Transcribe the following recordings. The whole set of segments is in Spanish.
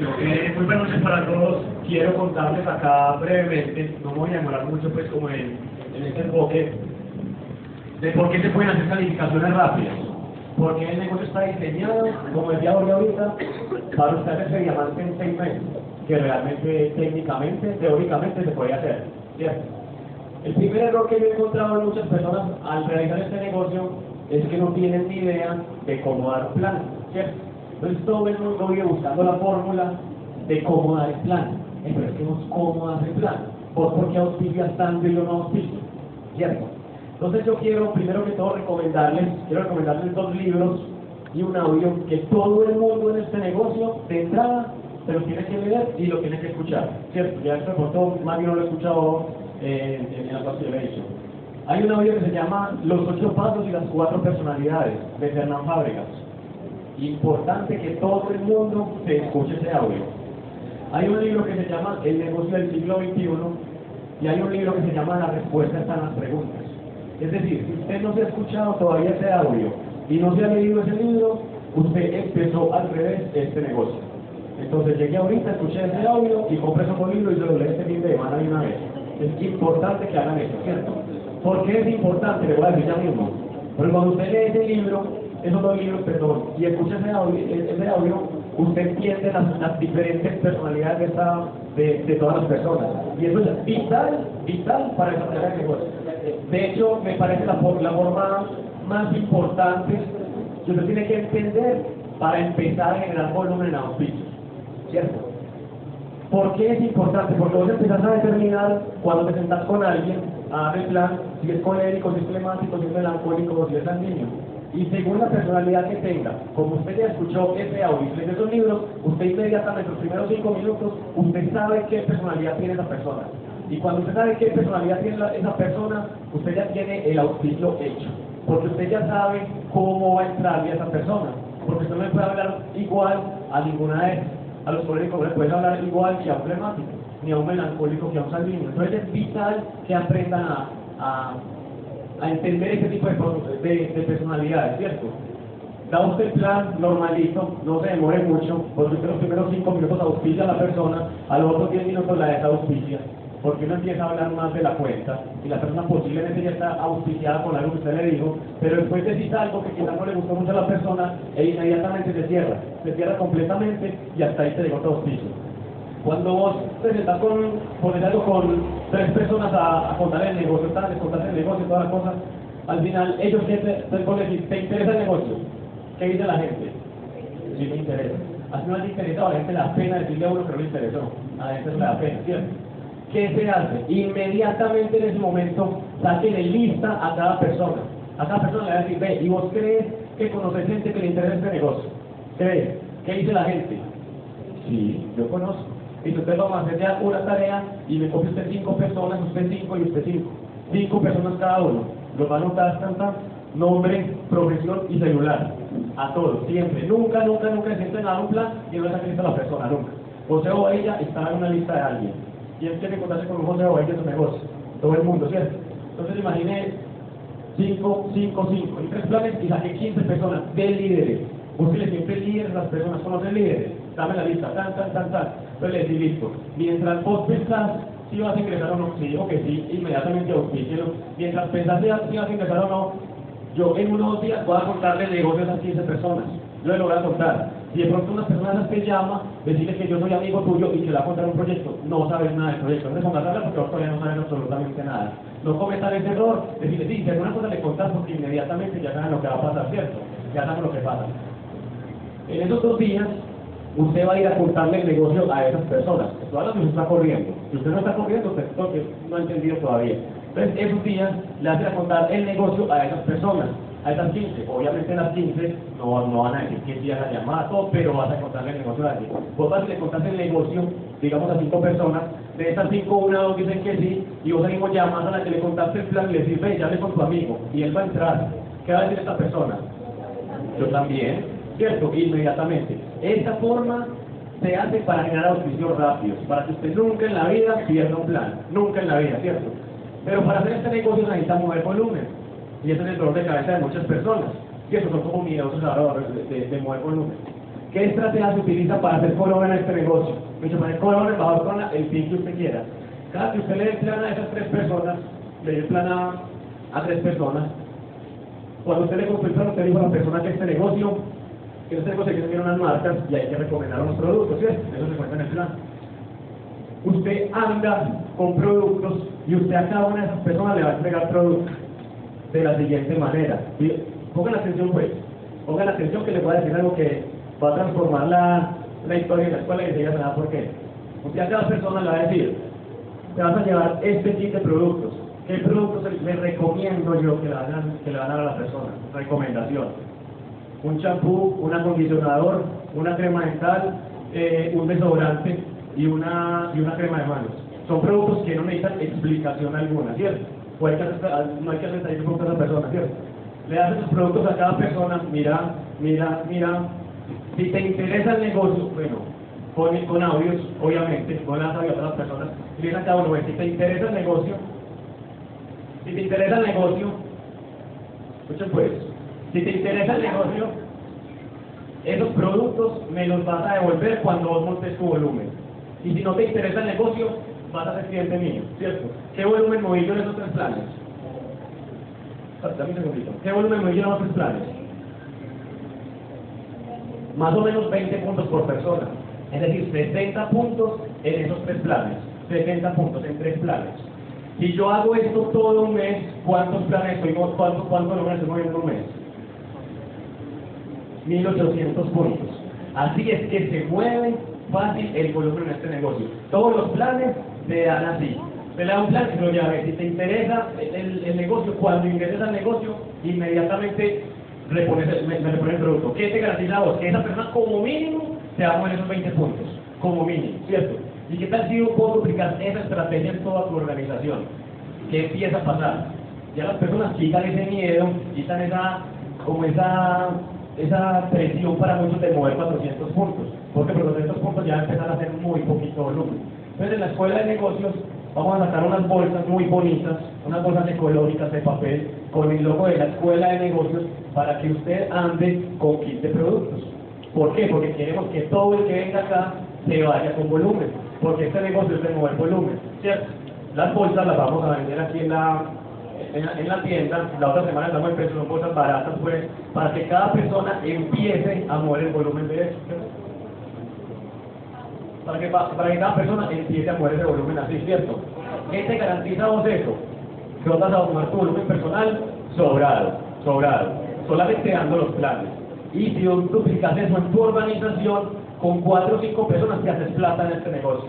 Eh, muy buenas noches para todos. Quiero contarles acá brevemente, no me voy a demorar mucho pues como en, en este enfoque, de por qué se pueden hacer calificaciones rápidas. Porque el negocio está diseñado, como decía Jorge ahorita, para usted hacerse diamante en seis meses, que realmente, técnicamente, teóricamente se puede hacer, ¿cierto? El primer error que yo he encontrado en muchas personas al realizar este negocio es que no tienen ni idea de cómo dar un plan, ¿cierto? Entonces todo el mundo vive buscando la fórmula de cómo dar el plan. Eh, pero es que no es cómo dar el plan. ¿Por, por qué auspicias tanto y yo no auspicio? ¿Cierto? Entonces yo quiero, primero que todo, recomendarles, quiero recomendarles dos libros y un audio que todo el mundo en este negocio, de entrada, se lo tiene que leer y lo tiene que escuchar. ¿Cierto? Ya esto por todo, bien no lo he escuchado eh, en, la parte de hecho. Hay un audio que se llama Los ocho pasos y las cuatro personalidades, de Fernán Fábregas. Importante que todo el mundo se escuche ese audio. Hay un libro que se llama El negocio del siglo XXI y hay un libro que se llama Las respuestas a las preguntas. Es decir, si usted no se ha escuchado todavía ese audio y no se ha leído ese libro, usted empezó al revés este negocio. Entonces llegué ahorita, escuché ese audio y compré ese libro y se lo leí este fin de semana de una vez. Es importante que hagan eso, ¿cierto? ¿Por qué es importante? Le voy a decir ya mismo. Porque cuando usted lee ese libro, esos dos libros, perdón, y escucha ese audio, ese audio usted entiende las, las, diferentes personalidades de, de, de, todas las personas. Y eso es vital, vital para desarrollar el negocio. De hecho, me parece la, la forma más importante que usted tiene que entender para empezar a generar volumen en auspicios. ¿Cierto? ¿Por qué es importante? Porque vos empezás a determinar cuando te sentás con alguien, a dar el plan, si es colérico, si es flemático, si es melancólico si es sanguíneo. Y según la personalidad que tenga, como usted ya escuchó ese audio y esos libros, usted inmediatamente, los primeros cinco minutos, usted sabe qué personalidad tiene esa persona. Y cuando usted sabe qué personalidad tiene esa persona, usted ya tiene el auspicio hecho. Porque usted ya sabe cómo va a entrarle a esa persona. Porque usted no le puede hablar igual a ninguna de esas. A los coléricos no le puede hablar igual que a un flemático, ni a un melancólico que a un sanguíneo. Entonces es vital que aprendan a, a a entender ese tipo de, de, de, personalidades, ¿cierto? Da usted el plan normalito, no se demore mucho, porque usted los primeros 5 minutos auspicia a la persona, a los otros 10 minutos la desauspicia, porque uno empieza a hablar más de la cuenta, y la persona posiblemente ya está auspiciada con algo que usted le dijo, pero después decís algo que quizás no le gustó mucho a la persona, e inmediatamente se cierra, se cierra completamente, y hasta ahí se llegó todo auspicio. Cuando vos te con, por algo con tres personas a, a contar el negocio, tal, contar el negocio, todas las cosas, al final ellos te, te, te, ¿te interesa el negocio? ¿Qué dice la gente? Sí me interesa. Así no le interesa, a la gente le da pena decirle a uno que no le interesó. A la gente no le da pena, ¿cierto? ¿Qué se hace? Inmediatamente en ese momento saquen en lista a cada persona. A cada persona le va a decir, ve, ¿y vos crees que conoces gente que le interesa este negocio? ¿Crees? ¿Qué dice la gente? Sí, yo conozco. Y usted vamos a hacer ya una tarea y me copia usted cinco personas, usted cinco y usted cinco. Cinco personas cada uno. Los va a anotar tanta nombre, profesión y celular. A todos, siempre. Nunca, nunca, nunca se sienten a un plan y no lista a la persona, nunca. José o ella está en una lista de alguien. Y él que contarse con un José o ella en su negocio. Todo el mundo, ¿cierto? Entonces imagine cinco, cinco, cinco. Y tres planes y saqué 15 personas de líderes. Búsquele siempre líderes a las personas, conocen líderes. Dame la lista, tan, tan, tan, tan. Entonces le decís, listo. Mientras vos pensás si vas a ingresar o no, si digo que sí, inmediatamente auspícielo. Mientras pensás si vas a ingresar o no, yo en unos días voy a contarle negocios a 15 personas. Yo le lo voy a contar. Si de pronto una persona te llama, decirle que yo soy amigo tuyo y le va a contar un proyecto, no sabes nada del proyecto. Te a hablar porque vos todavía no sabes absolutamente nada. No cometas ese error, decirle, sí, si alguna cosa le contás porque inmediatamente ya saben lo que va a pasar, ¿cierto? Ya saben lo que pasa. En esos dos días, usted va a ir a contarle el negocio a esas personas. Esto que usted está corriendo. Si usted no está corriendo, usted porque no ha entendido todavía. Entonces, esos días le hace a contar el negocio a esas personas, a esas 15. Obviamente las 15 no, no van a decir que sí a la llamada, todo, pero vas a contarle el negocio a alguien. Vos vas a contarle el negocio, digamos, a cinco personas. De esas cinco, una o dos dicen que sí, y vos mismo llamas a la que le contaste el plan y le decís, ve, llame con tu amigo, y él va a entrar. ¿Qué va a decir esta persona? Yo también, ¿cierto? Inmediatamente. Esta forma se hace para generar auspicios rápidos, para que usted nunca en la vida pierda un plan, nunca en la vida, ¿cierto? Pero para hacer este negocio necesita mover volumen, y ese es el dolor de cabeza de muchas personas, eso son como miedosos ahora de, de, de mover volumen. ¿Qué estrategia se utiliza para hacer color en este negocio? Mucho para el color embajador con el fin que usted quiera. Cada que usted le dé el plan a esas tres personas, le dé el plan a, a tres personas, cuando usted le el plan, usted dijo a la persona que este negocio, este negocio que tiene unas marcas y hay que recomendar unos productos, ¿cierto? Eso se cuenta en el plan. Usted anda con productos y usted a cada una de esas personas le va a entregar productos de la siguiente manera. Pongan atención pues, pongan atención que le voy a decir algo que va a transformar la, la historia de la escuela y se nada por qué. Usted a cada persona le va a decir, te vas a llevar este tipo de productos. ¿Qué productos le recomiendo yo que le, que le van a dar a la persona? Recomendación. Un champú, un acondicionador, una crema dental, eh, un desodorante y una, y una crema de manos. Son productos que no necesitan explicación alguna, ¿cierto? no hay que hacer productos a esa persona, ¿cierto? Le das esos productos a cada persona, mira, mira, mira. Si te interesa el negocio, bueno, con, con audios, obviamente, con las audios a las personas, y a cada uno, si te interesa el negocio, si te interesa el negocio, escuchen pues, si te interesa el negocio, esos productos me los vas a devolver cuando vos montes tu volumen. Y si no te interesa el negocio, vas a ser cliente mío, ¿cierto? ¿Qué volumen moví en esos tres planes? Dame un segundito. ¿Qué volumen moví en esos tres planes? Más o menos 20 puntos por persona. Es decir, 60 puntos en esos tres planes. 60 puntos en tres planes. Si yo hago esto todo un mes, ¿cuántos planes estoy, cuántos, cuántos volumen estoy moviendo un mes? 1800 puntos. Así es que se mueve fácil el volumen en este negocio. Todos los planes se dan así. Se le da un plan y lo llave. Si te interesa el, el, negocio, cuando ingreses al negocio, inmediatamente repones, me, me repones el producto. ¿Qué te garantiza vos? Que esa persona como mínimo te va a poner esos 20 puntos. Como mínimo, ¿cierto? ¿Y qué tal si yo puedo duplicar esa estrategia en toda tu organización? ¿Qué empieza a pasar? Ya las personas quitan ese miedo, quitan esa, como esa esa presión para muchos de mover 400 puntos, porque por 400 puntos ya empezar a hacer muy poquito volumen. Entonces en la escuela de negocios vamos a sacar unas bolsas muy bonitas, unas bolsas ecológicas de papel con el logo de la escuela de negocios para que usted ande con kit de productos. ¿Por qué? Porque queremos que todo el que venga acá se vaya con volumen, porque este negocio es de mover volumen, ¿cierto? Las bolsas las vamos a vender aquí en la en la, tienda, la otra semana estamos empezando cosas baratas, pues, para que cada persona empiece a mover el volumen de eso. Para que, para cada persona empiece a mover ese volumen así, ¿cierto? ¿Qué te garantiza vos eso? Que vas a mover tu volumen personal sobrado, sobrado, solamente dando los planes. Y si duplicas eso en tu organización, con cuatro o cinco personas te haces plata en este negocio,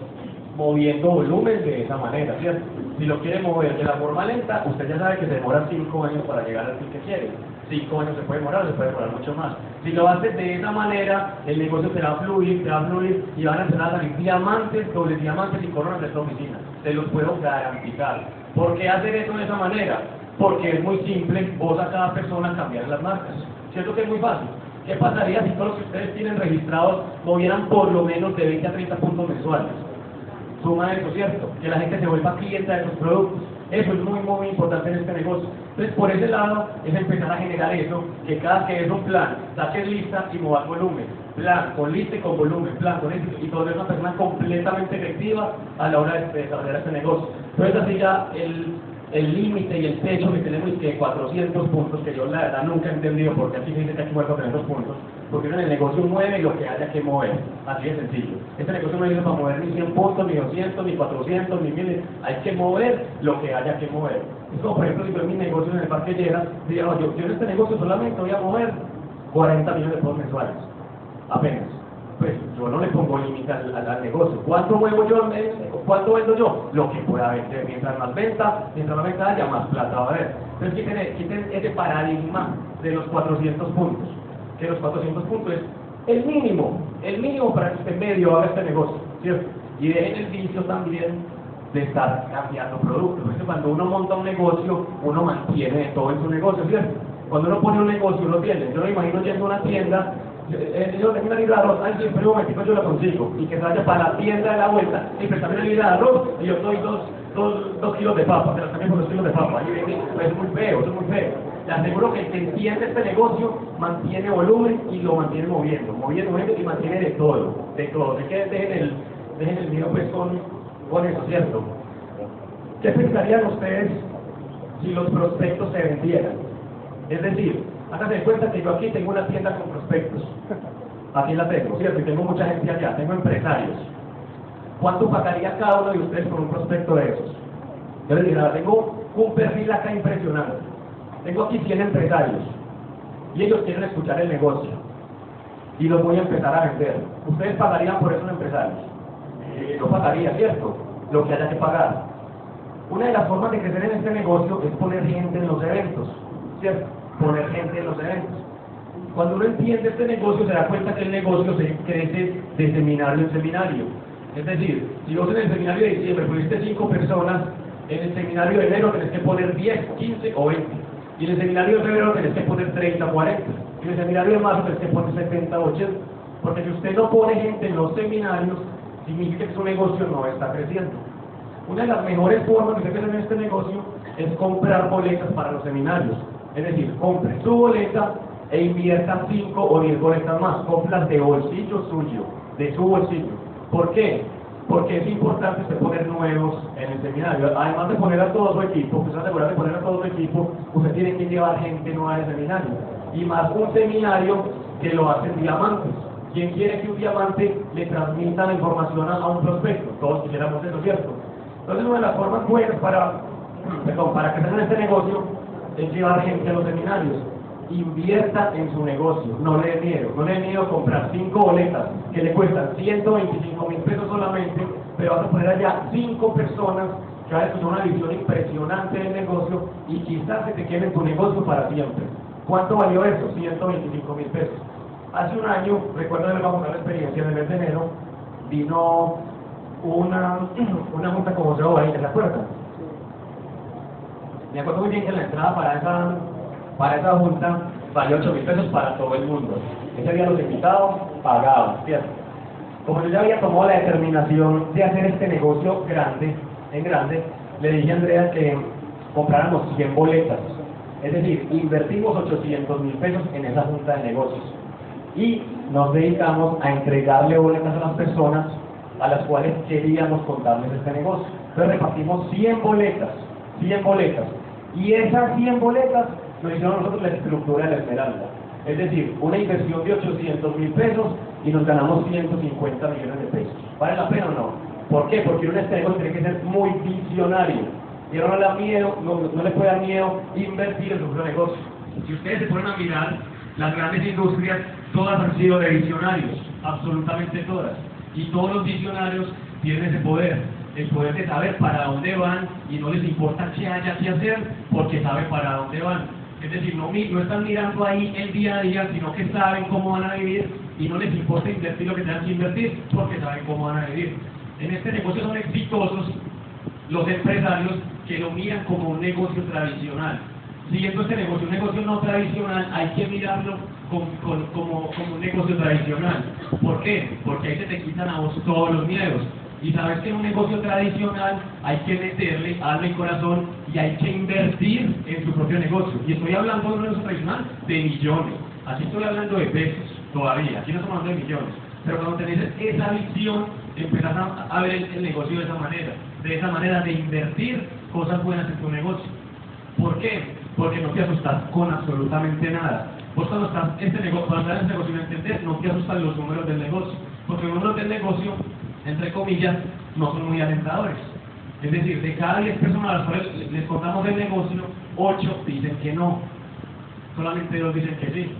moviendo volumen de esa manera, ¿cierto? Si lo quiere mover de la forma lenta, usted ya sabe que se demora 5 años para llegar al fin que quiere. 5 años se puede demorar, se puede demorar mucho más. Si lo hace de esa manera, el negocio te va a fluir, te va a fluir y van a empezar a salir diamantes, dobles diamantes y coronas de esta oficina. Se los puedo garantizar. ¿Por qué hacer eso de esa manera? Porque es muy simple, vos a cada persona cambiar las marcas. ¿Cierto que es muy fácil? ¿Qué pasaría si todos los que ustedes tienen registrados movieran por lo menos de 20 a 30 puntos mensuales? Suma eso, ¿cierto? Que la gente se vuelva clienta de esos productos. Eso es muy, muy importante en este negocio. Entonces, por ese lado, es empezar a generar eso, que cada que es un plan, saques lista y mover volumen. Plan, con lista y con volumen, plan, con éxito. Y todo es una persona completamente efectiva a la hora de desarrollar este negocio. Entonces, así ya el límite y el techo que tenemos es que 400 puntos, que yo la verdad nunca he entendido por qué aquí se dice que mover 400 puntos, porque en el negocio mueve lo que haya que mover, así de sencillo. Este negocio no es para mover ni 100 puntos, ni 200, ni 400, ni 1000, hay que mover lo que haya que mover. Es como por ejemplo si yo en mi negocio en el Parque Lleras, diría, yo, yo en este negocio solamente voy a mover 40 millones de pesos mensuales, apenas pues yo no le pongo límite al, negocio. ¿Cuánto muevo yo? ¿Cuánto vendo yo? Lo que pueda vender. Mientras más venta, mientras más venta haya, más plata va a haber. Entonces quiten, quiten ese paradigma de los 400 puntos. Que los 400 puntos es el mínimo, el mínimo para que usted medio haga este negocio, ¿cierto? Y dejen el vicio también de estar cambiando productos. Cuando uno monta un negocio, uno mantiene todo en su negocio, ¿cierto? Cuando uno pone un negocio, uno tiene. Yo me imagino yendo a una tienda yo tengo una libra de arroz, ay, siempre un momentico yo la consigo, y que se para la tienda de la vuelta, y préstame una libra de arroz, y yo doy dos, dos, dos kilos de papa, pero también por dos kilos de papa, y es muy feo, es muy feo. Le aseguro que el que entiende este negocio mantiene volumen y lo mantiene moviendo, moviendo, moviendo y mantiene de todo, de todo. Dejen el, dejen el mío pues con, eso, ¿cierto? ¿Qué pensarían ustedes si los prospectos se vendieran? Es decir, háganse cuenta que yo aquí tengo una tienda con prospectos. Aquí la tengo, ¿cierto? Y tengo mucha gente allá, tengo empresarios. ¿Cuánto pagaría cada uno de ustedes por un prospecto de esos? Yo les diría, tengo un perfil acá impresionante. Tengo aquí 100 empresarios y ellos quieren escuchar el negocio y los voy a empezar a vender. ¿Ustedes pagarían por esos empresarios? Eh, pagaría, ¿cierto? Lo que haya que pagar. Una de las formas de crecer en este negocio es poner gente en los eventos, ¿cierto? Poner gente en los eventos. Cuando uno entiende este negocio, se da cuenta que el negocio se crece de seminario en seminario. Es decir, si vos en el seminario de diciembre pusiste 5 personas, en el seminario de enero tenés que poner 10, 15 o 20. Y en el seminario de febrero tenés que poner 30, 40. Y en el seminario de marzo tenés que poner 70, 80. Porque si usted no pone gente en los seminarios, significa que su negocio no está creciendo. Una de las mejores formas de crecer en este negocio es comprar boletas para los seminarios. Es decir, compre su boleta e invierta 5 o 10 boletas más. Compras de bolsillo suyo, de su bolsillo. ¿Por qué? Porque es importante usted poner nuevos en el seminario. Además de poner a todo su equipo, usted se de poner a todo su equipo, usted tiene que llevar gente nueva al seminario. Y más un seminario que lo hacen diamantes. ¿Quién quiere que un diamante le transmita la información a un prospecto? Todos quisiéramos eso, ¿cierto? Entonces una de las formas buenas para, perdón, para crecer en este negocio es llevar gente a los seminarios invierta en su negocio, no le dé miedo, no le dé miedo comprar cinco boletas que le cuestan 125 mil pesos solamente, pero vas a poner allá cinco personas que van a tener una visión impresionante del negocio y quizás se te quede en tu negocio para siempre. ¿Cuánto valió eso? 125 mil pesos. Hace un año, recuerdo a la experiencia, en el mes de enero, vino una, una junta como se ahí, ¿se acuerdan? Me acuerdo muy bien que la entrada para esa para esa junta valió 8 mil pesos para todo el mundo. Ese día los invitados pagaban, ¿cierto? Como yo ya había tomado la determinación de hacer este negocio grande, en grande, le dije a Andrea que compráramos 100 boletas. Es decir, invertimos 800 mil pesos en esa junta de negocios. Y nos dedicamos a entregarle boletas a las personas a las cuales queríamos contarles este negocio. Entonces repartimos 100 boletas, 100 boletas. Y esas 100 boletas lo hicimos nosotros la estructura de la esmeralda. Es decir, una inversión de 800 mil pesos y nos ganamos 150 millones de pesos. ¿Vale la pena o no? ¿Por qué? Porque un negocio tiene que ser muy visionario. Y no le da miedo, no, le puede dar miedo invertir en su propio negocio. Si ustedes se ponen a mirar, las grandes industrias, todas han sido de visionarios, absolutamente todas. Y todos los visionarios tienen ese poder, el poder de saber para dónde van y no les importa qué haya que hacer porque saben para dónde van. Es decir, no, no están mirando ahí el día a día, sino que saben cómo van a vivir y no les importa invertir lo que tengan que invertir porque saben cómo van a vivir. En este negocio son exitosos los empresarios que lo miran como un negocio tradicional. Siguiendo este negocio, un negocio no tradicional, hay que mirarlo como, como, como un negocio tradicional. ¿Por qué? Porque ahí se te quitan a vos todos los miedos. Y sabes que en un negocio tradicional hay que meterle alma y corazón y hay que invertir en su propio negocio. Y estoy hablando de un negocio tradicional de millones. Así estoy hablando de pesos todavía. Aquí no estamos hablando de millones. Pero cuando tenés esa visión, empezás a, ver el, negocio de esa manera. De esa manera de invertir cosas buenas en tu negocio. ¿Por qué? Porque no te asustas con absolutamente nada. Vos cuando estás, este negocio, cuando estás en este negocio no no te asustan los números del negocio. Porque los números del negocio entre comillas, no son muy alentadores. Es decir, de cada 10 personas a las cuales les contamos el negocio, 8 dicen que no. Solamente 2 dicen que sí.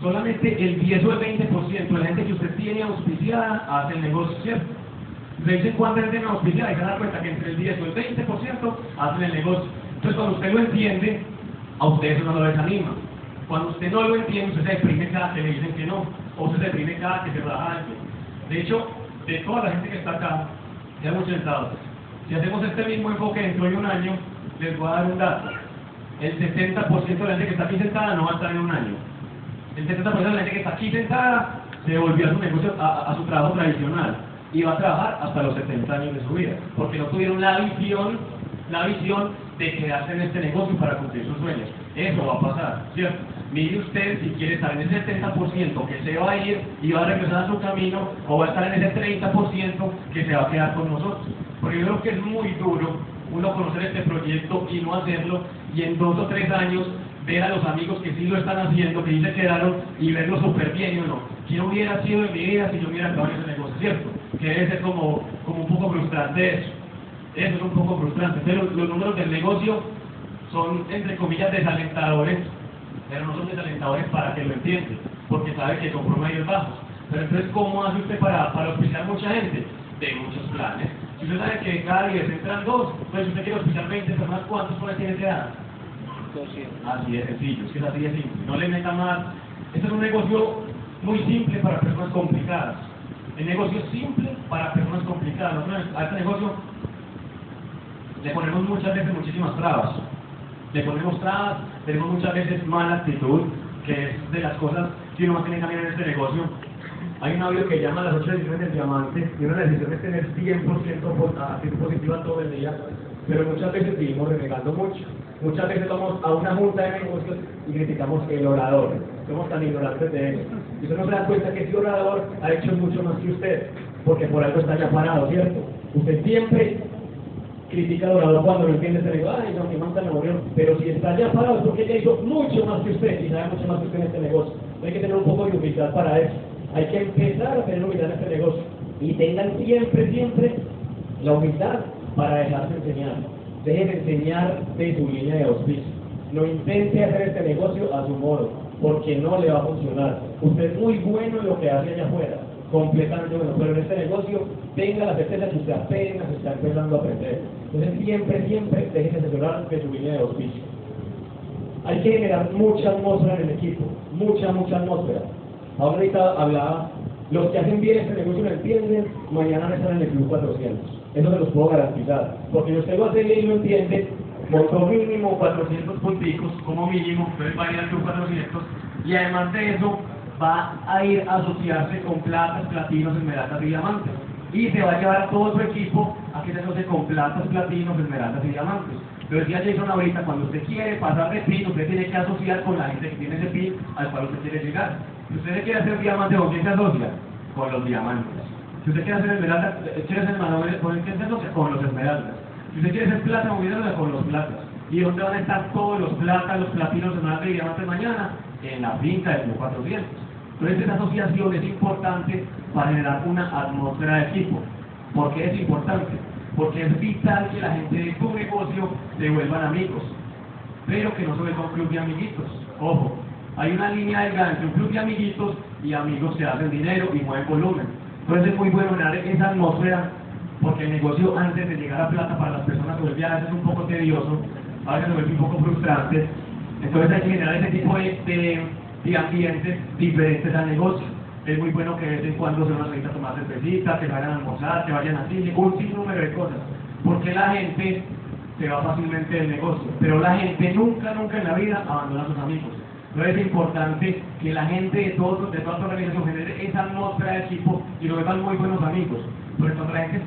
Solamente el 10 o el 20% de la gente que usted tiene auspiciada hace el negocio, ¿cierto? Le dicen cuánta gente tiene auspiciada y se dan cuenta que entre el 10 o el 20% hacen el negocio. Entonces, cuando usted lo entiende, a usted eso no lo desanima. Cuando usted no lo entiende, usted se deprime cada que le dicen que no, o usted se deprime cada que se baja alguien. De hecho, de toda la gente que está acá, ya hemos sentado. Si hacemos este mismo enfoque dentro de un año, les voy a dar un dato. El 70% de la gente que está aquí sentada no va a estar en un año. El 70% de la gente que está aquí sentada se volvió a su negocio, a, su trabajo tradicional y va a trabajar hasta los 70 años de su vida, porque no tuvieron la visión, la visión de quedarse en este negocio para cumplir sus sueños. Eso va a pasar, ¿cierto? Mire usted si quiere estar en ese 70% que se va a ir y va a regresar a su camino o va a estar en ese 30% que se va a quedar con nosotros. Porque yo creo que es muy duro uno conocer este proyecto y no hacerlo y en dos o tres años ver a los amigos que sí lo están haciendo, que sí se quedaron y verlo súper bien y uno, ¿quién hubiera sido en mi vida si yo hubiera acabado ese negocio? ¿Cierto? Que debe ser como, como un poco frustrante eso. Eso es un poco frustrante. Pero los números del negocio son, entre comillas, desalentadores, pero no son desalentadores para que lo entiendan, porque sabe que son promedios bajos. Pero entonces, ¿cómo hace usted para, para auspiciar mucha gente? De muchos planes. Si usted sabe que cada día se entran dos, pues usted quiere auspiciar 20 personas, ¿cuántos planes tiene que dar? Así de sencillo, es que es así de simple. No le meta más. Este es un negocio muy simple para personas complicadas. El negocio es simple para personas complicadas. Nosotros a este negocio le ponemos muchas veces muchísimas trabas. Le ponemos trabas, tenemos muchas veces mala actitud, que es de las cosas que uno más tiene que cambiar en este negocio. Hay un audio que llama las ocho decisiones del diamante, y una decisión es tener 100% actitud positiva todo el día, pero muchas veces vivimos renegando mucho. Muchas veces vamos a una junta de negocios y criticamos el orador. Somos tan ignorantes de eso. Y usted no se da cuenta que ese orador ha hecho mucho más que usted, porque por algo está ya parado, ¿cierto? Usted siempre critica al orador cuando no entiende, se le dice, ay, no, mi manta me murió. Pero si está ya parado es porque ella hizo mucho más que usted y sabe mucho más que usted en este negocio. Hay que tener un poco de humildad para eso. Hay que empezar a tener humildad en este negocio. Y tengan siempre, siempre la humildad para dejarse enseñar. Dejen de enseñar de su línea de auspicio. No intente hacer este negocio a su modo, porque no le va a funcionar. Usted es muy bueno en lo que hace allá afuera, completamente bueno, pero en este negocio tenga la certeza que usted apenas está empezando a aprender. Entonces siempre, siempre dejen de asesorar de su línea de auspicio. Hay que generar mucha atmósfera en el equipo, mucha, mucha atmósfera. Ahorita hablaba, los que hacen bien este negocio lo entienden, mañana no están en el Club 400. Eso se los puedo garantizar. Porque si usted lo hace bien y lo entiende, montó mínimo 400 punticos, como mínimo, entonces va a ir al Club 400, y además de eso, va a ir a asociarse con platas, platinos, esmeraldas y diamantes. Y se va a llevar a todo su equipo a que se asocie con platas, platinos, esmeraldas y diamantes. Pero decía Jason ahorita, cuando usted quiere pasar de pin, usted tiene que asociar con la gente que tiene ese pin al cual usted quiere llegar. Si usted quiere hacer diamante, ¿con quién se asocia? Con los diamantes. Si usted quiere hacer esmeralda, quiere hacer manuel, ¿con quién se asocia? Con los esmeraldas. Si usted quiere hacer plata, con los platas. ¿Y dónde van a estar todos los platas, los platinos, esmeraldas y diamantes mañana? En la finca del 400. Entonces esa asociación es importante para generar una atmósfera de equipo. ¿Por qué es importante? Porque es vital que la gente de tu negocio se vuelvan amigos, pero que no se vuelva un club de amiguitos. Ojo, hay una línea delgada entre un club de amiguitos y amigos que hacen dinero y mueven volumen. Entonces es muy bueno generar esa atmósfera, porque el negocio antes de llegar a plata para las personas se vuelve a veces un poco tedioso, a veces se vuelve un poco frustrante. Entonces hay que generar ese tipo de, de, de ambientes diferentes al negocio es muy bueno que de vez en cuando se van a tomar cervecita, que vayan a almorzar, que vayan a cine, un sinnúmero de cosas. Porque la gente se va fácilmente del negocio, pero la gente nunca, nunca en la vida abandona a sus amigos. Entonces es importante que la gente de, todo, de toda tu organización genere esa atmósfera de equipo y lo vean muy buenos amigos. Porque cuando la gente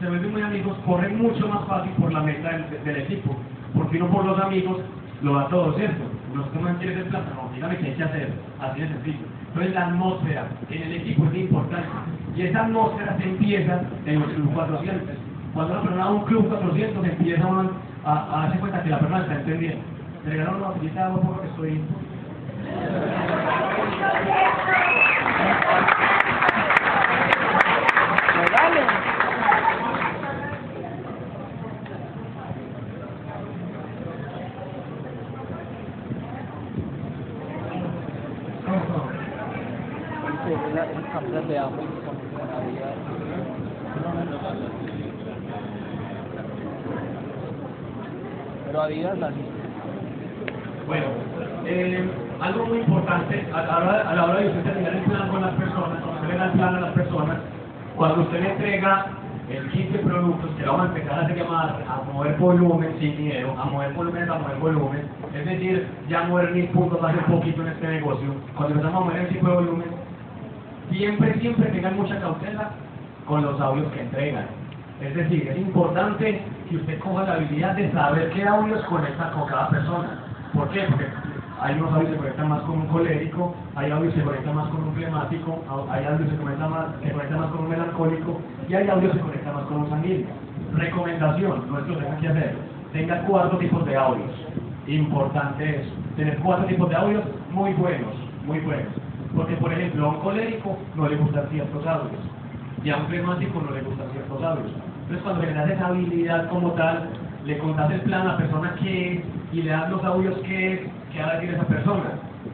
se vuelve muy amigos, corre mucho más fácil por la meta del, del equipo. Porque uno por los amigos lo da todo, ¿cierto? Los no quieren ser plata, no, dígame qué hay que hacer, así de sencillo. Entonces la atmósfera en el equipo es importante. Y esa atmósfera se empieza en los club 400. Cuando una persona a un club 400 empieza a, a, darse cuenta que la persona está entendiendo. ¿Me regalaron una botellita de agua que estoy... Pero Adidas la Bueno, eh, algo muy importante a la, hora, a la hora de usted terminar el plan con las personas, cuando usted le el plan a las personas, cuando usted le entrega el kit de productos que vamos a empezar a hacer llamar a mover volumen sin dinero, a mover volumen, a mover volumen, es decir, ya mover mil puntos hace poquito en este negocio, cuando empezamos a mover el tipo de volumen, siempre, siempre tengan mucha cautela con los audios que entregan. Es decir, es importante que usted coja la habilidad de saber qué audios conecta con cada persona. ¿Por qué? Porque hay unos audios que se conectan más con un colérico, hay audios que se conectan más con un flemático, hay audios que se conectan más, que conectan más con un melancólico y hay audios que se conectan más con un sanguíneo. Recomendación, no es que lo tenga que hacer, tenga cuatro tipos de audios. Importante es tener cuatro tipos de audios muy buenos, muy buenos. Porque, por ejemplo, a un colérico no le gustan ciertos audios y a un flemático no le gustan ciertos audios. Entonces, cuando le das esa habilidad como tal, le contas el plan a la persona que es y le das los audios que es, que ahora tiene esa persona,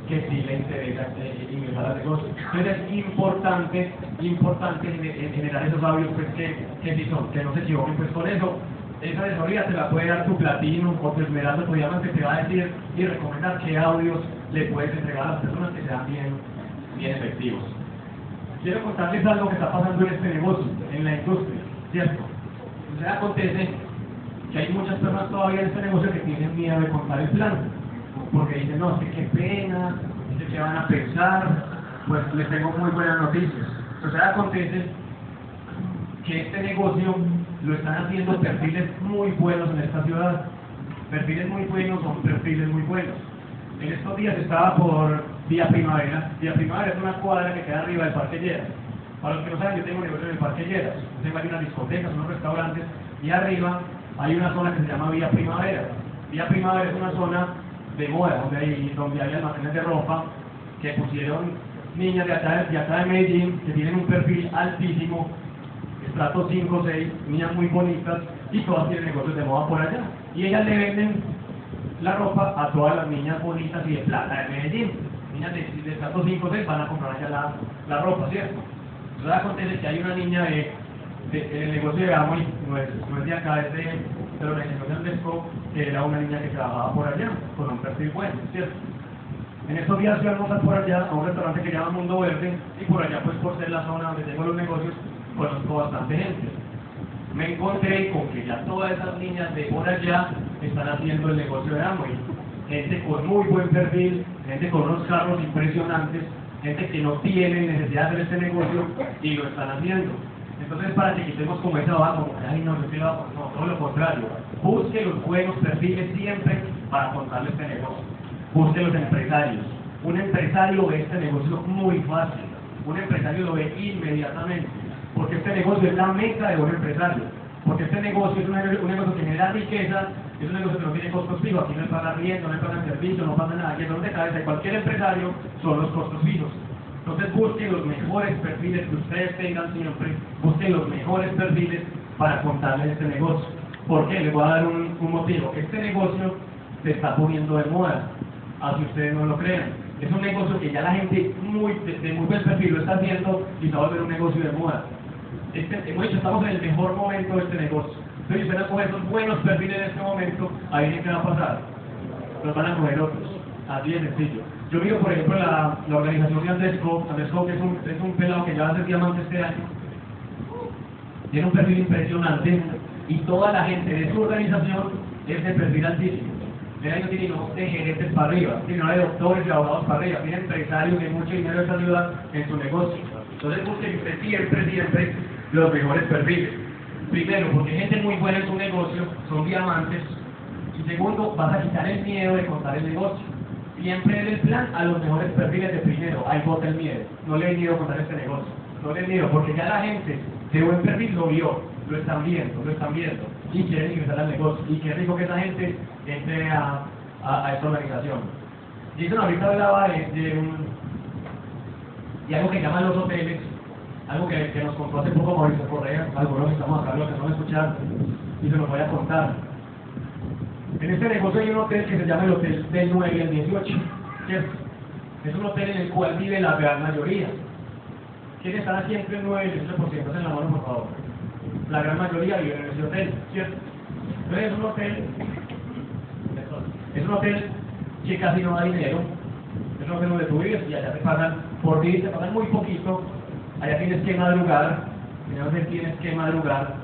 que sí le interesa eh, ingresar al negocio. Entonces es importante, importante generar esos audios pues, que, que sí son, que no se equivoquen pues con eso. Esa asesoría te la puede dar tu platino o tu esmeralda, tu diamante, te va a decir y recomendar qué audios le puedes entregar a las personas que sean bien, bien efectivos. Quiero contarles algo que está pasando en este negocio, en la industria, ¿cierto? Entonces acontece que hay muchas personas todavía en este negocio que tienen miedo de contar el plan, porque dicen, no, sé qué pena, sé qué van a pensar, pues les tengo muy buenas noticias. Entonces acontece que este negocio lo están haciendo perfiles muy buenos en esta ciudad. Perfiles muy buenos son perfiles muy buenos. En estos días estaba por Vía Primavera. Vía Primavera es una cuadra que queda arriba del Parque Lleras. Para los que no saben, yo tengo un negocio en el Parque Lleras. Tengo ahí unas discotecas, unos restaurantes, y arriba hay una zona que se llama Vía Primavera. Vía Primavera es una zona de moda, donde hay, donde hay almacenes de ropa que pusieron niñas de acá, de acá de Medellín que tienen un perfil altísimo, estrato 5 o 6, niñas muy bonitas y todas tienen negocios de moda por allá. Y ellas le venden la ropa a todas las niñas bonitas y de plata de Medellín. De, de estrato 5 o 6 van a comprar allá la, la ropa, ¿cierto? Entonces acontece que hay una niña de el negocio de Amway no es, no es de acá, es de, de la organización de SCO, que era una niña que trabajaba por allá, con un perfil bueno, ¿cierto? En estos días fui a almorzar por allá a un restaurante que llama Mundo Verde, y por allá, pues por ser la zona donde tengo los negocios, conozco bastante gente. Me encontré con que ya todas esas niñas de por allá están haciendo el negocio de Amway. Gente con muy buen perfil, gente con unos carros impresionantes, gente que no tiene necesidad de hacer este negocio y lo están haciendo. Entonces, para que quitemos como esa baja, como que, ay, no, yo quiero, no, todo lo contrario. Busque los buenos perfiles siempre para contarle este negocio. Busque los empresarios. Un empresario ve este negocio muy fácil. Un empresario lo ve inmediatamente. Porque este negocio es la meta de un empresario. Porque este negocio es un, negocio que genera riqueza, es un negocio que no tiene costos fijos. Aquí no hay paga riendo, no hay paga servicio, no pasa nada. Y el dolor de cabeza de cualquier empresario son los costos fijos. Entonces busquen los mejores perfiles que ustedes tengan siempre, busquen los mejores perfiles para contarles este negocio. ¿Por qué? Les voy a dar un, motivo. Este negocio se está poniendo de moda, así ustedes no lo crean. Es un negocio que ya la gente muy, de, muy buen perfil lo está haciendo y se va a volver un negocio de moda. Este, hemos dicho, estamos en el mejor momento de este negocio. Entonces, si ustedes coger esos buenos perfiles en este momento, ahí qué va a pasar. Los van a coger otros. Así de sencillo. Yo miro, por ejemplo, la, la organización de Andesco, Andesco que es un, es un pelado que ya va a ser diamante este año, tiene un perfil impresionante y toda la gente de su organización es de perfil altísimo. Mira, ellos tienen de gerentes para arriba, tienen de doctores y abogados para arriba, tienen empresarios de mucho dinero de esa ciudad en su negocio. Entonces busquen siempre, siempre los mejores perfiles. Primero, porque gente muy buena en su negocio, son diamantes. Y segundo, vas a quitar el miedo de contar el negocio siempre en el plan a los mejores perfiles de primero. Ahí bota el miedo. No le he miedo contar este negocio. No le he miedo, porque ya la gente de buen perfil lo vio, lo están viendo, lo están viendo y quieren ingresar al negocio. Y qué rico que esa gente entre a, a, esta organización. Jason ahorita hablaba de, de, un, de algo que llaman los hoteles, algo que, nos contó hace poco Mauricio Correa, algunos que estamos acá, los que no me escucharon, y se los voy a contar. En este negocio hay un hotel que se llama el Hotel del 9 y el 18, ¿cierto? Es un hotel en el cual vive la gran mayoría. ¿Quiénes están entre el 9 y el 18%? en la mano, por favor. La gran mayoría vive en ese hotel, ¿cierto? Entonces es un hotel, es un hotel que casi no da dinero, es un hotel donde tú vives y allá te pagan, por vivir te pagan muy poquito, allá tienes que madrugar, en hotel tienes que madrugar,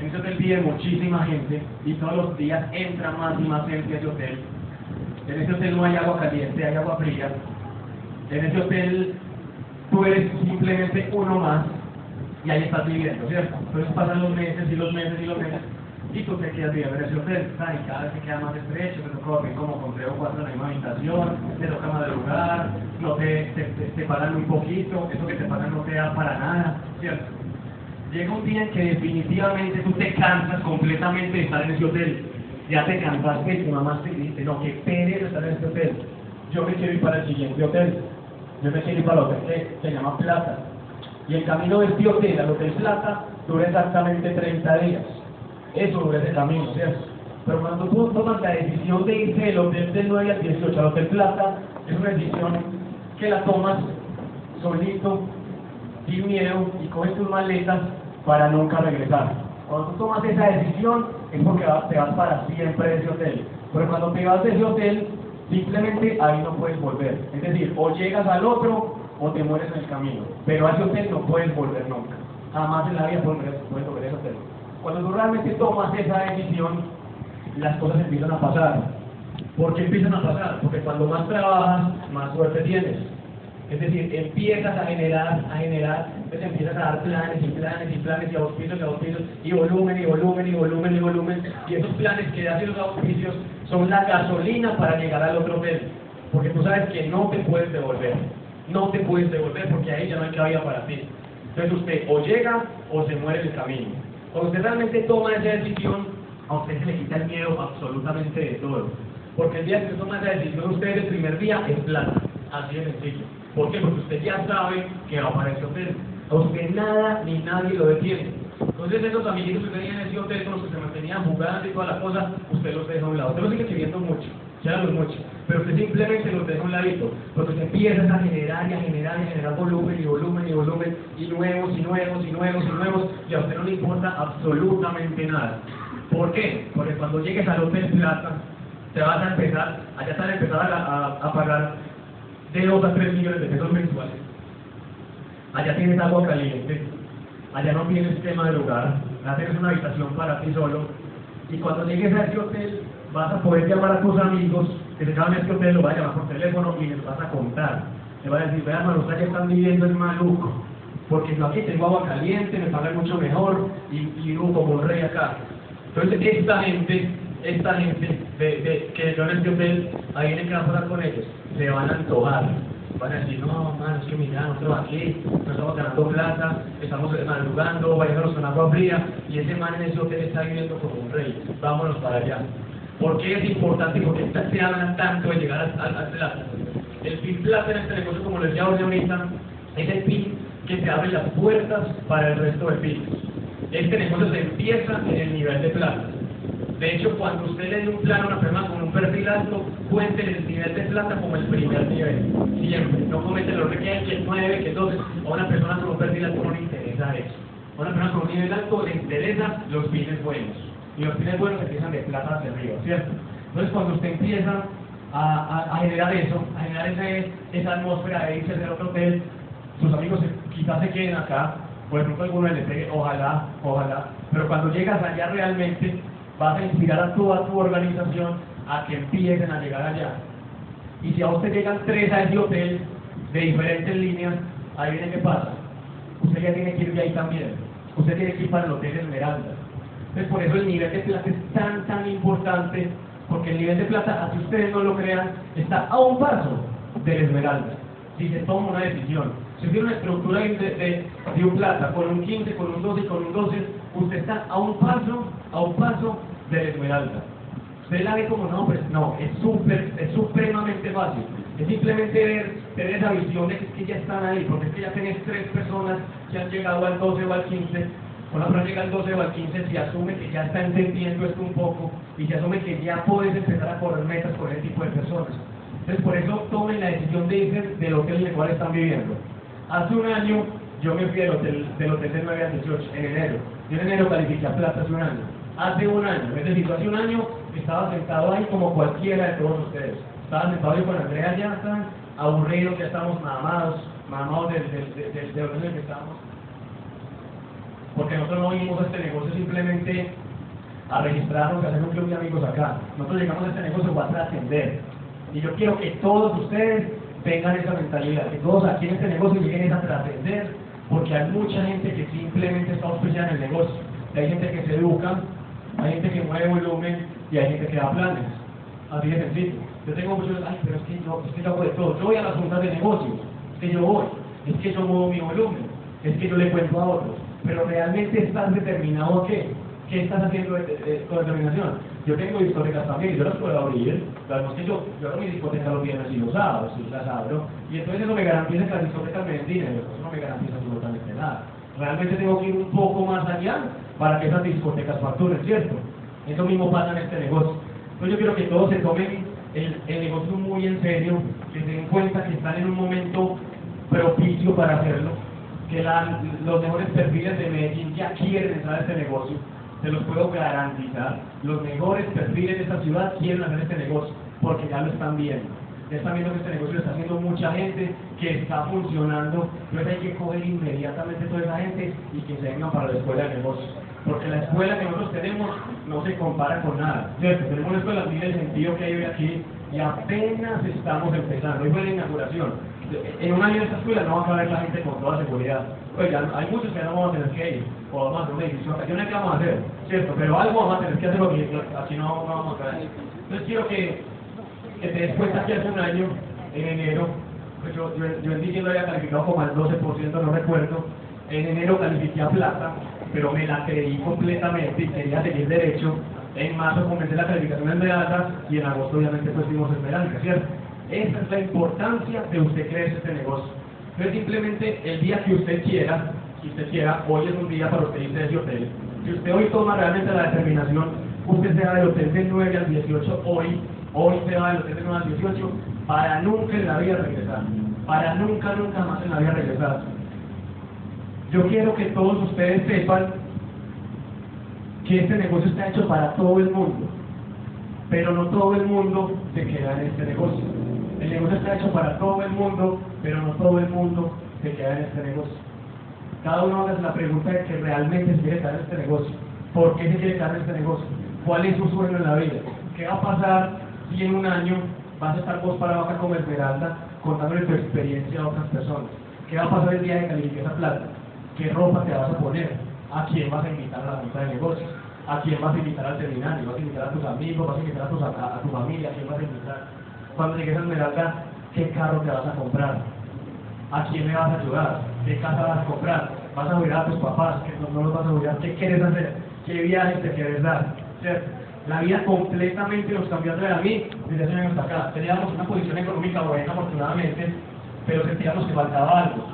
en ese hotel vive muchísima gente y todos los días entra más y más gente a ese hotel. En ese hotel no hay agua caliente, hay agua fría. En ese hotel tú eres simplemente uno más y ahí estás viviendo, ¿cierto? Entonces pasan los meses y los meses y los meses quedas viviendo en ese hotel, ¿sabes? y cada vez se queda más estrecho, toca dormir como con tres o cuatro en la misma habitación, te toca madrugar, no te, te, te, te pagan muy poquito, eso que te pagan no te da para nada, ¿cierto? Llega un día en que definitivamente tú te cansas completamente de estar en ese hotel, ya te cansaste tu mamá te dice, no, qué pereza estar en este hotel, yo me quiero ir para el siguiente hotel, yo me quiero ir para el hotel que se llama Plata, y el camino de este hotel al Hotel Plata dura exactamente 30 días. Eso dura ese camino, ¿cierto? Pero cuando tú tomas la decisión de irse del hotel del 9 al 18 al Hotel Plata, es una decisión que la tomas solito, sin miedo, y coges tus maletas para nunca regresar. Cuando tú tomas esa decisión, es porque te vas para siempre de ese hotel. Pero cuando te vas de ese hotel, simplemente ahí no puedes volver. Es decir, o llegas al otro o te mueres en el camino. Pero a ese hotel no puedes volver nunca. Jamás en la vida puedes volver a ese hotel. Cuando tú realmente tomas esa decisión, las cosas empiezan a pasar. ¿Por qué empiezan a pasar? Porque cuando más trabajas, más suerte tienes. Es decir, empiezas a generar, a generar, entonces empiezas a dar planes y planes y planes y auspicios y auspicios y volumen y volumen y volumen y volumen. Y esos planes que hacen los auspicios son la gasolina para llegar al otro hotel. Porque tú sabes que no te puedes devolver. No te puedes devolver porque ahí ya no hay cabida para ti. Entonces usted o llega o se muere en el camino. Cuando usted realmente toma esa decisión, a usted se le quita el miedo absolutamente de todo. Porque el día que usted toma esa decisión, usted el primer día es plata. Así de sencillo. ¿Por qué? Porque usted ya sabe que va para ese hotel. A usted nada ni nadie lo detiene. Entonces esos amiguitos que tenían en ese hotel con los que se mantenían jugando y toda la cosa, usted los deja a un lado. Usted los sigue queriendo mucho, ya mucho, pero usted simplemente los deja a un ladito, porque usted empieza a generar y a generar y a generar volumen y volumen y volumen y nuevos y nuevos y nuevos y nuevos y a usted no le importa absolutamente nada. ¿Por qué? Porque cuando llegues al Hotel Plata, te vas a empezar, allá te van a empezar a, a, a pagar de 2 a 3 millones de pesos mensuales. Allá tienes agua caliente, allá no tienes tema de lugar, allá tienes una habitación para ti solo. Y cuando llegues a ese hotel, vas a poder llamar a tus amigos que se saben este hotel, lo vas a llamar por teléfono y les vas a contar. Le vas a decir, vean, hermano, ustedes están viviendo en maluco, porque yo aquí tengo agua caliente, me pagan mucho mejor y, y vivo como un rey acá. Entonces, esta gente, esta gente de, de, que yo en este hotel, ahí que va a pasar con ellos, se van a antojar. Van a decir, no, mano, es que mira, nosotros aquí, no estamos ganando plata, estamos madrugando, vayámonos con agua fría, y ese man en ese hotel está viviendo como un rey, vámonos para allá. ¿Por qué es importante y por qué se habla tanto de llegar al, al, plata? El PIN plata en este negocio, como les decía ahorita, es el PIN que te abre las puertas para el resto de PIN. Este negocio se empieza en el nivel de plata. De hecho, cuando usted le dé un plan a una persona con un perfil alto, cuente el nivel de plata como el primer nivel. Siempre. No comete el error que hay, que es 9, que es 12. A una persona con un perfil alto no le interesa eso. A una persona con un nivel alto le interesa los fines buenos. Y los fines buenos empiezan de plata hacia arriba, ¿cierto? Entonces, cuando usted empieza a, a, a generar eso, a generar ese, esa atmósfera de irse del otro hotel, sus amigos se, quizás se queden acá, por ejemplo alguno le pegue, ojalá, ojalá, pero cuando llegas allá realmente vas a inspirar a toda tu organización a que empiecen a llegar allá. Y si a usted llegan tres a ese hotel de diferentes líneas, ahí viene qué pasa. Usted ya tiene que ir de ahí también. Usted tiene que ir para el Hotel Esmeralda. Entonces por eso el nivel de plata es tan, tan importante, porque el nivel de plata, así ustedes no lo crean, está a un paso del Esmeralda. Si se toma una decisión. Si tiene una estructura de, de, de, un plata con un 15, con un 12 y con un 12, usted está a un paso, a un paso del Esmeralda. Usted la ve como no, pues no, es súper, es supremamente fácil. Es simplemente ver, tener esa visión de que, que ya están ahí, porque es que ya tenés tres personas que han llegado al 12 o al 15, una persona llega al 12 o al 15, se asume que ya está entendiendo esto un poco y se asume que ya puedes empezar a correr metas con ese tipo de personas. Entonces, por eso tomen la decisión de irse del hotel en el cual están viviendo. Hace un año yo me fui del hotel, del hotel del 9 al 18, en enero. Yo en enero califiqué a plata hace un año. Hace un año, es decir, hace un año estaba sentado ahí como cualquiera de todos ustedes. Estaba sentado yo con Andrea Yasta, aburridos, ya estamos mamados, mamados del, del, del, orden en que estamos. Porque nosotros no vinimos a este negocio simplemente a registrarnos, a hacer un club de amigos acá. Nosotros llegamos a este negocio para trascender. Y yo quiero que todos ustedes tengan esa mentalidad, que todos aquí en este negocio lleguen a trascender, porque hay mucha gente que simplemente está auspiciada en el negocio. Hay gente que se educa, hay gente que mueve volumen y hay gente que da planes. Así de sencillo. Yo tengo muchos, ay, pero es que yo, es que yo hago de todo. Yo voy a las juntas de negocios, es que yo voy, es que yo muevo mi volumen, es que yo le cuento a otros. Pero realmente estás determinado a qué? ¿Qué estás haciendo de, de, con determinación? Yo tengo discotecas también, yo las puedo abrir. Es que yo, yo abro mi discoteca los viernes y los sábados, y las abro. Y entonces eso me garantiza que las discotecas me den dinero, eso no me garantiza absolutamente nada. Realmente tengo que ir un poco más allá para que esas discotecas facturen, ¿cierto? Eso mismo pasa en este negocio. Entonces yo quiero que todos se tomen el, el negocio muy en serio, que se den cuenta que están en un momento propicio para hacerlo, que la, los mejores perfiles de Medellín ya quieren entrar a este negocio, se los puedo garantizar, los mejores perfiles de esta ciudad quieren hacer este negocio, porque ya lo están viendo. Ya están viendo que este negocio lo está haciendo mucha gente, que está funcionando, entonces hay que coger inmediatamente toda esa gente y que se vengan para la escuela de negocios. Porque la escuela que nosotros tenemos no se compara con nada. ¿cierto? Tenemos una escuela, mire el sentido que hay hoy aquí, y apenas estamos empezando. Hoy fue la inauguración. En un año de esta escuela no va a caber la gente con toda seguridad. Oiga, hay muchos que no vamos a tener que ir, o vamos a hacer una. Yo no sé qué vamos a hacer, ¿cierto? Pero algo vamos a tener que hacer porque así no, no vamos a caer. Entonces quiero que, que te des cuenta que hace un año, en enero, pues yo, yo, yo en diciembre había calificado como al 12%, no recuerdo. En enero califiqué a plata, pero me la creí completamente y quería seguir derecho. En marzo comencé la calificación en Esmeralda y en agosto obviamente pues fuimos Esmeralda, ¿cierto? Esa es la importancia de usted creer este negocio. No es simplemente el día que usted quiera, si usted quiera, hoy es un día para usted irse de ese hotel. Si usted hoy toma realmente la determinación, usted se va del hotel de 9 al 18 hoy, hoy se va del hotel de 9 al 18 para nunca en la vida regresar. Para nunca, nunca más en la vida regresar. Yo quiero que todos ustedes sepan que este negocio está hecho para todo el mundo, pero no todo el mundo se queda en este negocio. El negocio está hecho para todo el mundo, pero no todo el mundo se queda en este negocio. Cada uno hace la pregunta de que realmente se quiere quedar en este negocio. ¿Por qué se quiere quedar en este negocio? ¿Cuál es su sueño en la vida? ¿Qué va a pasar si en un año vas a estar vos para acá como Esmeralda contándole tu experiencia a otras personas? ¿Qué va a pasar el día de calificar esa plata? ¿Qué ropa te vas a poner? ¿A quién vas a invitar a la junta de negocios? ¿A quién vas a invitar al seminario? ¿Vas a invitar a tus amigos? ¿Vas a invitar a, a, a tu familia? ¿A quién vas a invitar? Cuando llegues a Esmeralda, ¿qué carro te vas a comprar? ¿A quién le vas a ayudar? ¿Qué casa vas a comprar? ¿Vas a cuidar a tus papás? ¿Qué no, no los vas a cuidar? ¿Qué quieres hacer? ¿Qué viajes te quieres dar? ¿Cierto? La vida completamente nos cambió a mí desde hace años acá. Teníamos una posición económica buena, afortunadamente, pero sentíamos que faltaba algo.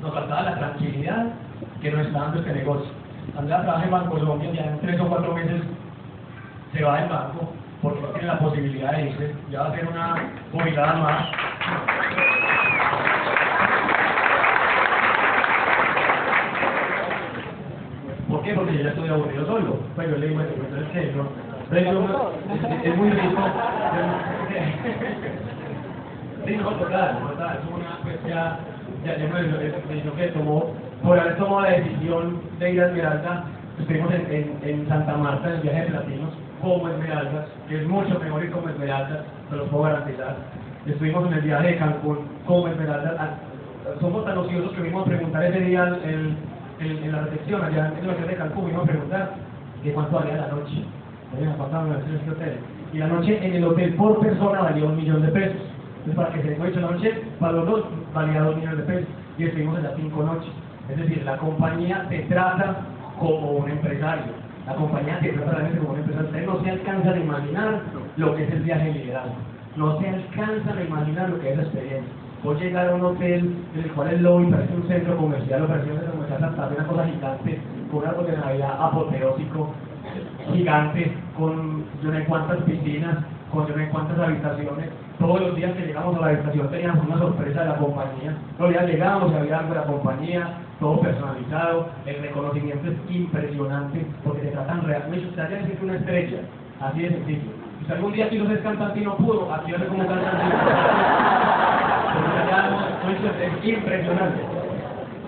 Nos faltaba la tranquilidad que nos está dando este negocio. Andrea trabaja en Banco Colombia, ya en tres o cuatro meses se va del banco porque no tiene la posibilidad de irse, ya va a ser una jubilada más. ¿Por qué? Porque yo ya estoy aburrido solo. Pues yo le digo, entonces que no. Entonces, es, es muy rico. Total, total. Es una, pues ya, ya, me, que tomó, por haber tomado la decisión de ir a Esmeralda, estuvimos en, en, en Santa Marta, en el viaje de platinos, como Esmeralda, que es mucho mejor ir como Esmeralda, se los puedo garantizar. Estuvimos en el viaje de Cancún como Esmeralda. Somos tan ociosos que vimos a preguntar ese día en, en, en la recepción, allá en la ciudad de Cancún, vimos a preguntar de cuánto valía la noche. Y la noche en el hotel por persona valía un millón de pesos. Entonces, para que se den hecho la noche, para los dos valía dos millones de pesos. Y estuvimos allá cinco noches. Es decir, la compañía te trata como un empresario. La compañía realmente como no se alcanzan a imaginar lo que es el viaje de liderazgo. No se alcanzan a imaginar lo que es la experiencia. Vos llegar a un hotel en el cual el lobby parece un centro comercial o parece un centro comercial hasta una cosa gigante, con un árbol de Navidad apoteósico, gigante, con yo no sé cuántas piscinas, con yo no sé cuántas habitaciones. Todos los días que llegamos a la habitación teníamos una sorpresa de la compañía. Los días llegábamos y había algo de la compañía, todo personalizado. El reconocimiento es impresionante porque te tratan realmente. Usted es una estrella, así de sencillo. Si algún día quiso ser cantante y no pudo, aquí va a ser como cantante. es impresionante.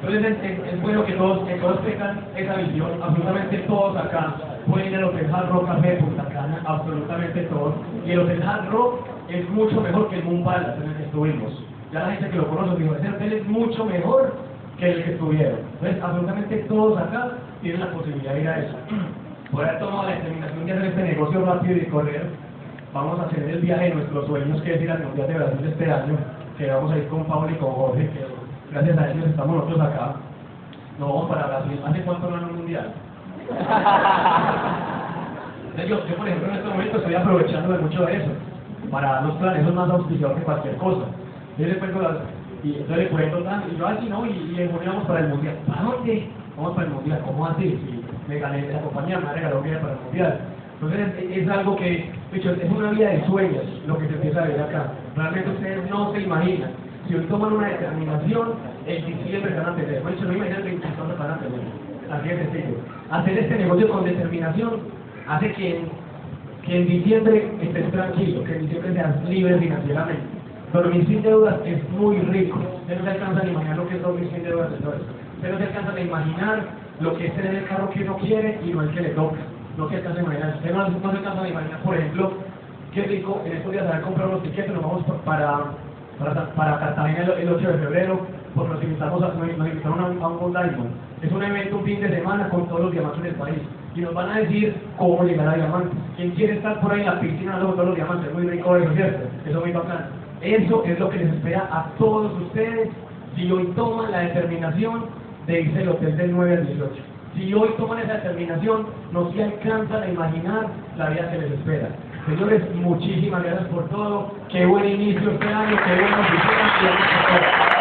Entonces es, es, es, bueno que todos, que todos tengan esa visión, absolutamente todos acá pueden ir al Hotel Hard Rock Café de Punta Cana, absolutamente todos. Y el Hotel Hard Rock es mucho mejor que el Palace en el que estuvimos. Ya la gente que lo conoce dijo, ese hotel es mucho mejor que el que estuvieron. Entonces, absolutamente todos acá tienen la posibilidad de ir a eso. por haber tomado la determinación de hacer este negocio rápido y correr, vamos a hacer el viaje de nuestros sueños, que es ir al Mundial de Brasil este año, que vamos a ir con Pablo y con Jorge, que gracias a ellos estamos nosotros acá. Nos vamos para Brasil. ¿Hace cuánto no en un Mundial? Yo, yo, por ejemplo, en este momento estoy aprovechando de mucho de eso, para los planes, eso es más auspiciador que cualquier cosa. Yo le cuento las, y entonces le cuento, y yo así, ¿no? Y, y en vamos para el Mundial. ¿Para dónde? Vamos para el Mundial, ¿cómo así? Si me gané la compañía, me regaló bien para el Mundial. Entonces es, es algo que, de hecho, es una vida de sueños lo que se empieza a ver acá. Realmente ustedes no se imaginan. Si hoy toman una determinación, el diciembre van a tener. Bueno, no imaginan 25 se van a tener. Así sencillo. Hacer este negocio con determinación hace que que en diciembre estés tranquilo, que en diciembre seas libre financieramente. Dormir sin deudas es muy rico. Ustedes no se alcanzan a imaginar lo que es dormir sin deudas de todo esto. Ustedes no se alcanzan a imaginar lo que es tener el carro que uno quiere y no el que le toca. No se alcanzan a imaginar. Ustedes no, no se alcanzan a imaginar, por ejemplo, qué rico en estos días haber comprado los tiquetes, nos vamos para, para, para Cartagena el, el 8 de febrero, porque nos invitamos a, nos invitaron a un, a un. Es un evento un fin de semana con todos los diamantes del país. Y nos van a decir cómo llegar a diamantes. ¿Quién quiere estar por ahí en la piscina dando todos los diamantes? Muy rico eso, ¿cierto? Eso es muy bacán. Eso es lo que les espera a todos ustedes si hoy toman la determinación de irse al hotel del 9 al 18. Si hoy toman esa determinación, no se alcanzan a imaginar la vida que les espera. Señores, muchísimas gracias por todo. Qué buen inicio este año, qué buena oficina.